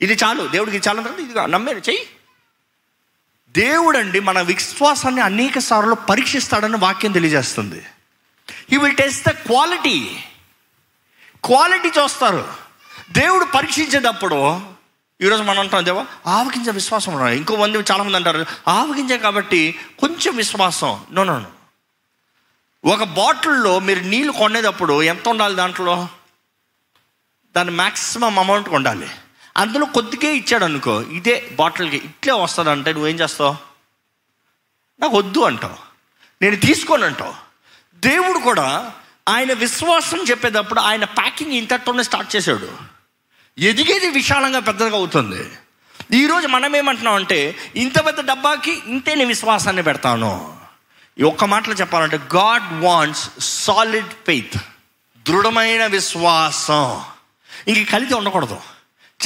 ఇది చాలు దేవుడికి చాలు అంటే ఇది నమ్మేది చెయ్యి. దేవుడండి మన విశ్వాసాన్ని అనేక సార్లు పరీక్షిస్తాడని వాక్యం తెలియజేస్తుంది. He will test the quality quality చూస్తారు. దేవుడు పరీక్షించేటప్పుడు ఈరోజు మనం అంటాం దేవా ఆవగింజ విశ్వాసం ఉన్నారు ఇంకో మంది చాలామంది అంటారు ఆవగింజ కాబట్టి కొంచెం విశ్వాసం. నో నో నో ఒక బాటిల్లో మీరు నీళ్ళు కొనేటప్పుడు ఎంత ఉండాలి దాంట్లో? దాని మ్యాక్సిమం అమౌంట్ ఉండాలి. అందులో కొద్దికే ఇచ్చాడు అనుకో ఇదే బాటిల్కి ఇట్లే వస్తుంది అంటే నువ్వేం చేస్తావు? నాకు వద్దు అంటావు. నేను తీసుకోను అంటావు. దేవుడు కూడా ఆయన విశ్వాసం చెప్పేటప్పుడు ఆయన ప్యాకింగ్ ఇంతటితోనే స్టార్ట్ చేశాడు. ఎదిగేది విశాలంగా పెద్దగా అవుతుంది. ఈరోజు మనం ఏమంటున్నాం అంటే ఇంత పెద్ద డబ్బాకి ఇంతే నేను విశ్వాసాన్ని పెడతాను. ఒక్క మాటలో చెప్పాలంటే గాడ్ వాంట్స్ సాలిడ్ ఫెయిత్. దృఢమైన విశ్వాసం. ఇంక కలిసి ఉండకూడదు.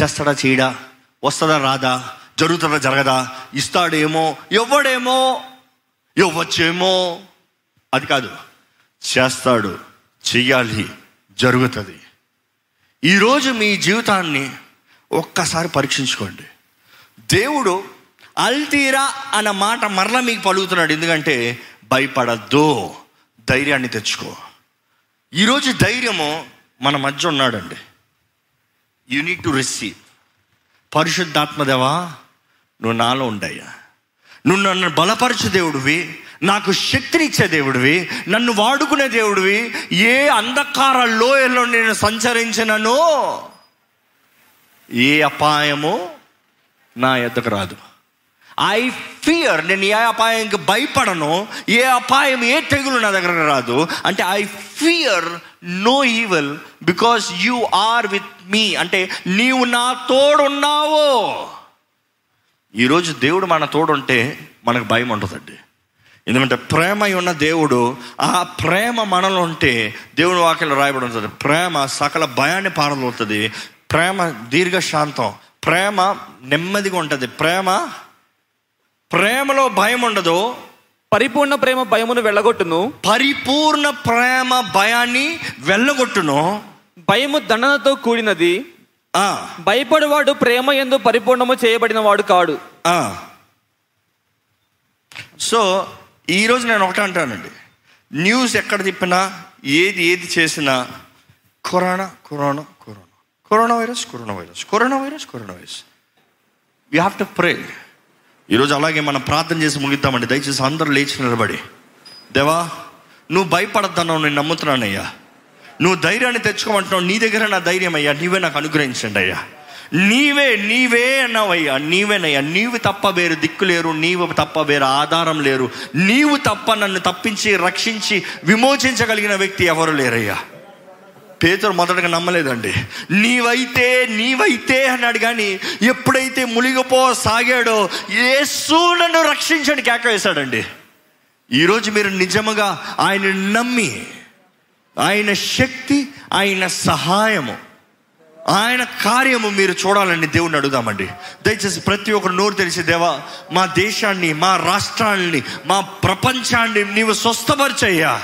చేస్తాడా చేయడా? వస్తుందా రాదా? జరుగుతుందా జరగదా? ఇస్తాడేమో? ఇవ్వడేమో? ఇవ్వచ్చేమో? అది కాదు. చేస్తాడు చెయ్యాలి జరుగుతుంది. ఈరోజు మీ జీవితాన్ని ఒక్కసారి పరీక్షించుకోండి. దేవుడు అల్తీరా అన్న మాట మరలా మీకు పలుకుతున్నాడు. ఎందుకంటే భయపడద్దు. ధైర్యాన్ని తెచ్చుకో. ఈరోజు ధైర్యము మన మధ్య ఉన్నాడండి. యు నీడ్ టు రిసీవ్ పరిశుద్ధాత్మదేవా నువ్వు నాలో ఉండయ్యా. నువ్వు నన్ను బలపరచు దేవుడివి నాకు శక్తినిచ్చే దేవుడివి నన్ను వాడుకునే దేవుడివి ఏ అంధకార లోయలో నేను సంచరించినను? ఏ అపాయము నా ఎద్దకు రాదు. ఐ ఫియర్ నేను ఏ అపాయంకి భయపడను ఏ అపాయం ఏ తెగులు నా దగ్గరకు రాదు. అంటే I fear no evil because you are with me అంటే నీవు నా తోడున్నావు. ఈరోజు దేవుడు మన తోడుంటే మనకు భయం ఉండదండి. ఎందుకంటే ప్రేమ అయి ఉన్న దేవుడు ఆ ప్రేమ మనలో ఉంటే దేవుని వాక్యలో రాయబడి ఉంటుంది. ప్రేమ సకల భయాన్ని పారదవుతుంది ప్రేమ దీర్ఘశాంతం. ప్రేమ నెమ్మదిగా ఉంటుంది. ప్రేమ ప్రేమలో భయం ఉండదు. పరిపూర్ణ ప్రేమ భయమును వెళ్ళగొట్టును. పరిపూర్ణ ప్రేమ భయాన్ని వెళ్ళగొట్టును. భయము దండనతో కూడినది. ఆ, భయపడేవాడు ప్రేమ ఎందు పరిపూర్ణము చేయబడిన వాడు కాడు. ఆ. సో ఈరోజు నేను ఒకటే అంటానండి. న్యూస్ ఎక్కడ తిప్పినా ఏది ఏది చేసినా corona corona corona. Corona virus corona virus corona virus corona virus. We have to pray ఈరోజు అలాగే మనం ప్రార్థన చేసి ముగిద్దామండి. దయచేసి అందరూ లేచి నిలబడి. దేవా నువ్వు భయపడద్దన్నావు నేను నమ్ముతున్నానయ్యా. నువ్వు ధైర్యాన్ని తెచ్చుకోమంటున్నావు నీ దగ్గర నా ధైర్యం అయ్యా. నీవే నాకు అనుగ్రహించండి అయ్యా. నీవే నీవే అన్నావయ్యా. నీవేనయ్యా. నీవు తప్ప వేరు దిక్కు లేరు నీవు తప్ప వేరు ఆధారం లేరు. నీవు తప్ప నన్ను తప్పించి రక్షించి విమోచించగలిగిన వ్యక్తి ఎవరు లేరయ్యా. పేతురు మొదటగా నమ్మలేదండి. నీవైతే నీవైతే అన్నాడు కానీ ఎప్పుడైతే మునిగిపో సాగాడో యేసు నన్ను రక్షించండి కేక వేశాడండి. ఈరోజు మీరు నిజముగా ఆయన నమ్మి ఆయన శక్తి ఆయన సహాయము ఆయన కార్యము మీరు చూడాలని దేవుణ్ణి అడుగుదామండి. దయచేసి ప్రతి ఒక్కరు నోరు తెలిసి దేవా మా దేశాన్ని మా రాష్ట్రాన్ని మా ప్రపంచాన్ని నీవు స్వస్థపరిచయ్యా.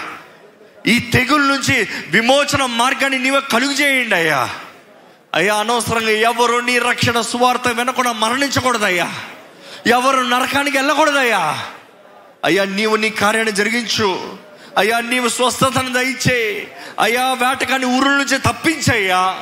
ఈ తెగుల నుంచి విమోచన మార్గాన్ని నీవే కలుగు చేయండి అయ్యా. అయ్యా అనవసరంగా ఎవరు నీ రక్షణ సువార్త వినకుండా మరణించకూడదయ్యా. ఎవరు నరకానికి వెళ్ళకూడదయ్యా. అయ్యా నీవు నీ కార్యాన్ని జరిగించు. అయ్యా నీవు స్వస్థతను దయచే. అయ్యా వేటకాన్ని ఊరుల నుంచి తప్పించయ్యా.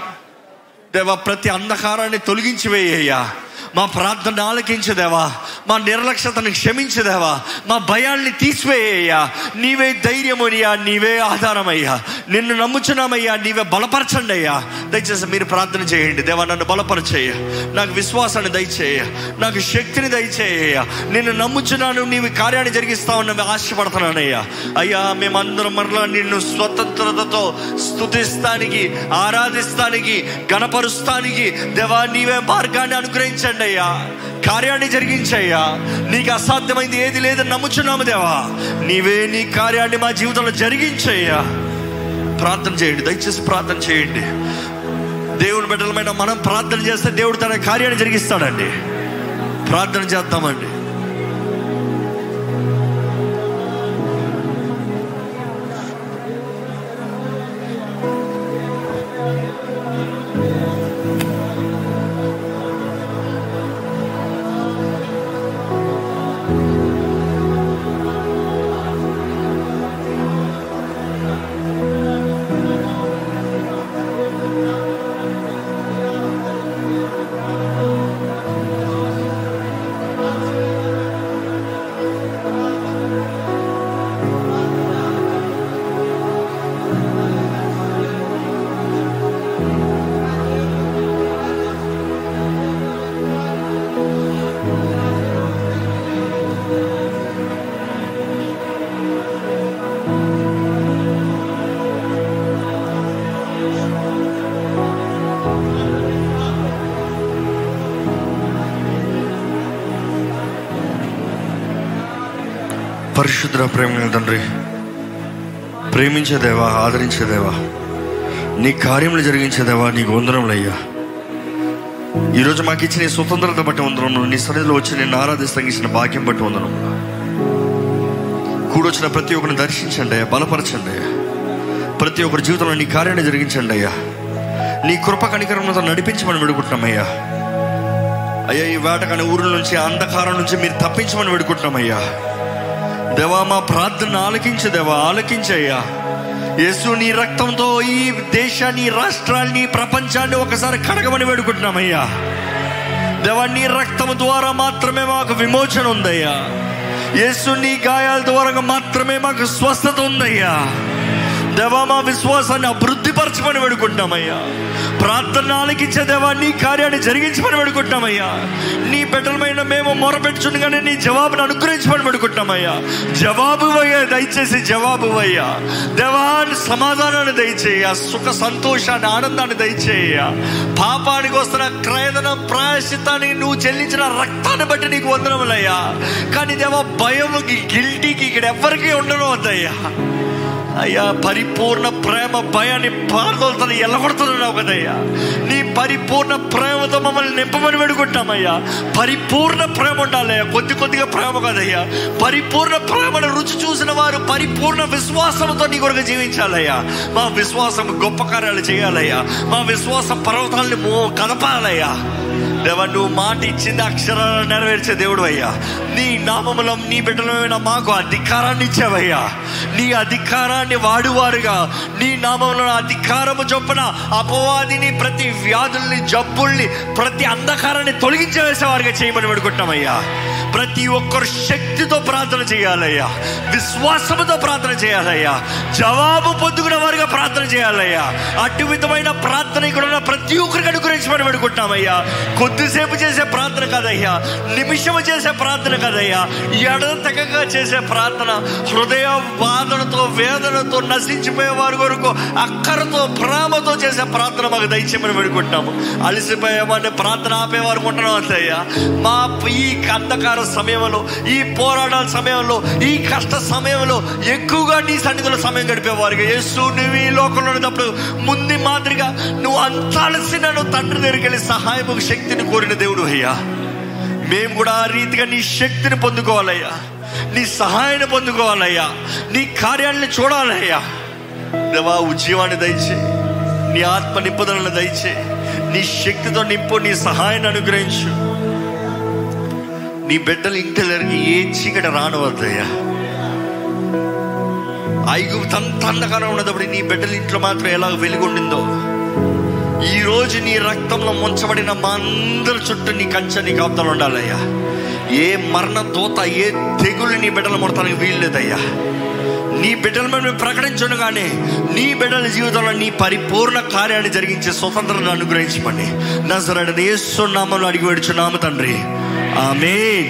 దేవా ప్రతి అంధకారాన్ని తొలగించి వేయ్యా మా ప్రార్థన ఆలకించదేవా మా నిర్లక్ష్యతను క్షమించదేవా మా భయాల్ని తీసివేయ్యా నీవే ధైర్యమయ్యా నీవే ఆధారమయ్యా. నిన్ను నమ్ముచున్నామయ్యా నీవే బలపరచండి అయ్యా దయచేసి మీరు ప్రార్థన చేయండి. దేవా నన్ను బలపరచేయ నాకు విశ్వాసాన్ని దయచేయ నాకు శక్తిని దయచేయ నిన్ను నమ్ముచున్నాను నీవు కార్యాన్ని జరిగిస్తావు ఆశపడుతున్నానయ్యా. అయ్యా మేమందరం మరలా నిన్ను స్వతంత్రతతో స్థుతిస్తానికి ఆరాధిస్తానికి గణపరుస్తానికి దేవా నీవే మార్గాన్ని అనుగ్రహించండి. అయ్యా. కార్యాన్ని జరిగించయ్యా. నీకు అసాధ్యమైంది ఏది లేదని నమ్ముచున్నాము దేవా. నీవే నీ కార్యాన్ని మా జీవితంలో జరిగించయ్యా. ప్రార్థన చేయండి దయచేసి ప్రార్థన చేయండి. దేవుని బిడ్డలమైన మనం ప్రార్థన చేస్తే దేవుడు తన కార్యాన్ని జరిగిస్తాడండి. ప్రార్థన చేద్దామండి. పరిశుద్ర ప్రేమ తండ్రి ప్రేమించే దేవా ఆదరించే దేవా నీ కార్యములు జరిగించే దేవా నీకు వందనములయ్యా ఈరోజు మాకు ఇచ్చిన స్వతంత్రత బట్టి వందనం నీ సన్నిధిలో వచ్చి నేను ఆరాధిస్తానికి ఇచ్చిన భాగ్యం బట్టి వందనం కూడొచ్చిన ప్రతి ఒక్కరిని దర్శించండి అయ్యా బలపరచండి అయ్యా. ప్రతి ఒక్కరి జీవితంలో నీ కార్యాన్ని జరిగించండి అయ్యా. నీ కృప కనికరంతో నడిపించమని వేడుకుంటున్నామయ్యా అయ్యా. ఈ వేటకాని ఊరి నుంచి అంధకారం నుంచి మీరు తప్పించమని వేడుకుంటున్నామయ్యా దేవా మా ప్రార్థన ఆలకించు దేవా ఆలకించయ్యా. యేసు నీ రక్తంతో ఈ దేశాన్ని రాష్ట్రాన్ని ప్రపంచాన్ని ఒకసారి కడగమని వేడుకుంటున్నామయ్యా. దేవా నీ రక్తం ద్వారా మాత్రమే మాకు విమోచన ఉందయ్యా. యేసు నీ గాయాల ద్వారా మాత్రమే మాకు స్వస్థత ఉందయ్యా. దేవా మా విశ్వాసాన్ని అభివృద్ధిపరచమని వేడుకుంటున్నామయ్యా. ప్రార్థన ఆలకించే దేవా నీ కార్యాన్ని జరిగించమని వేడుకుంటున్నామయ్యా. నీ బిడ్డలమైన మేము మొరపెట్టుచుండగానే నీ జవాబును అనుగ్రహించమని వేడుకుంటున్నామయ్యా. జవాబు అయ్యా దయచేసి జవాబు అయ్యా దేవా సమాధానాన్ని దయచేయ సుఖ సంతోషాన్ని ఆనందాన్ని దయచేయ పాపానికి వస్తున్న క్రయదన ప్రాయశ్చితాన్ని నువ్వు చెల్లించిన రక్తాన్ని బట్టి నీకు వందనములయ్యా. కానీ దేవా భయముకి గిల్టీకి ఇక్కడ ఎవ్వరికీ ఉండడం వద్దయ్యా అయ్యా పరిపూర్ణ ప్రేమ భయాన్ని పారదోలుతుంది ఎలగొడుతున్నావు కదయ్యా. నీ పరిపూర్ణ ప్రేమతో మమ్మల్ని నింపమని వేడుకుంటామయ్యా. పరిపూర్ణ ప్రేమ ఉండాలయ్యా కొద్ది కొద్దిగా ప్రేమ కదయ్యా. పరిపూర్ణ ప్రేమను రుచి చూసిన వారు పరిపూర్ణ విశ్వాసంతో నీ కొరకు జీవించాలయ్యా. మా విశ్వాసం గొప్ప కార్యాలు చేయాలయ్యా. మా విశ్వాసం పర్వతాలని మో కదపాలయ్యా. దేవా నువ్వు మాట ఇచ్చింది అక్షరాలను నెరవేర్చే దేవుడు అయ్యా. నీ నామములో నీ బిడ్డలమైన మాకు అధికారాన్ని ఇచ్చావయ్యా. నీ అధికారాన్ని వాడువారుగా. నీ నామంలో అధికారము చొప్పున అపవాదిని ప్రతి వ్యాధుల్ని జబ్బుల్ని ప్రతి అంధకారాన్ని తొలగించవేసేవారుగా చేయమని పెడుకుంటామయ్యా ప్రతి ఒక్కరు శక్తితో ప్రార్థన చేయాలయ్యా. విశ్వాసముతో ప్రార్థన చేయాలయ్యా. జవాబు పొందుకున్న వారిగా ప్రార్థన చేయాలయ్యా. అటు విధమైన ప్రార్థన ఇక్కడ ఉన్న ప్రతి ఒక్కరికి అనుగ్రహించమని పెడుకుంటున్నామయ్యా కొద్దిసేపు చేసే ప్రార్థన కాదయ్యా. నిమిషము చేసే ప్రార్థన కాదయ్యా. ఎడతెగగా చేసే ప్రార్థన. హృదయ బాధలతో వేదనతో నశించిపోయే వారి కొరకు అక్కరతో ప్రేమతో చేసే ప్రార్థన మాకు దయచేయమని పెడుకుంటాము అలసిపోయేవాడిని ప్రార్థన ఆపేవారు ఉంటున్నాం అంతయ్యా. మా ఈ అంధకార సమయంలో ఈ పోరాటాల సమయంలో ఈ కష్ట సమయంలో ఎక్కువగా నీ సన్నిధిలో సమయం గడిపేవారుగా యేసు నువ్వు ఈ లోకంలో ఉన్నప్పుడు ముందు మాదిరిగా నువ్వు అంతాల్సి నువ్వు తండ్రి దగ్గరికి వెళ్ళి సహాయము శక్తిని కోరిన దేవుడు అయ్యా. మేము కూడా ఆ రీతిగా నీ శక్తిని పొందుకోవాలయ్యా. నీ సహాయాన్ని పొందుకోవాలయ్యా. నీ కార్యాలను చూడాలయ్యా. దేవా ఉద్యమాన్ని దయచే నీ ఆత్మ నింపుదలను దయచే నీ శక్తితో నింపు నీ సహాయాన్ని అనుగ్రహించు. నీ బిడ్డలు ఇంటికి ఏ చీకటి రానవద్దయ్యా ఐగుప్తంత అంధకారం ఉన్నప్పుడు నీ బిడ్డల ఇంట్లో మాత్రం ఎలా వెలుగుండిందో. ఈ రోజు నీ రక్తంలో ముంచబడిన మా అందరి చుట్టూ నీ కంచె నీ కాపుతలు ఉండాలయ్యా. ఏ మరణ దూత ఏ తెగులు నీ బిడ్డలు ముడతానికి వీల్లేదయ్యా. నీ బిడ్డల మీద మేము నీ బిడ్డల జీవితంలో నీ పరిపూర్ణ కార్యాన్ని జరిగించే స్వతంత్రాన్ని అనుగ్రహించమని. నజరడని యేసు నామంలో అడిగి వేడుచున్నాము తండ్రి. ఆమె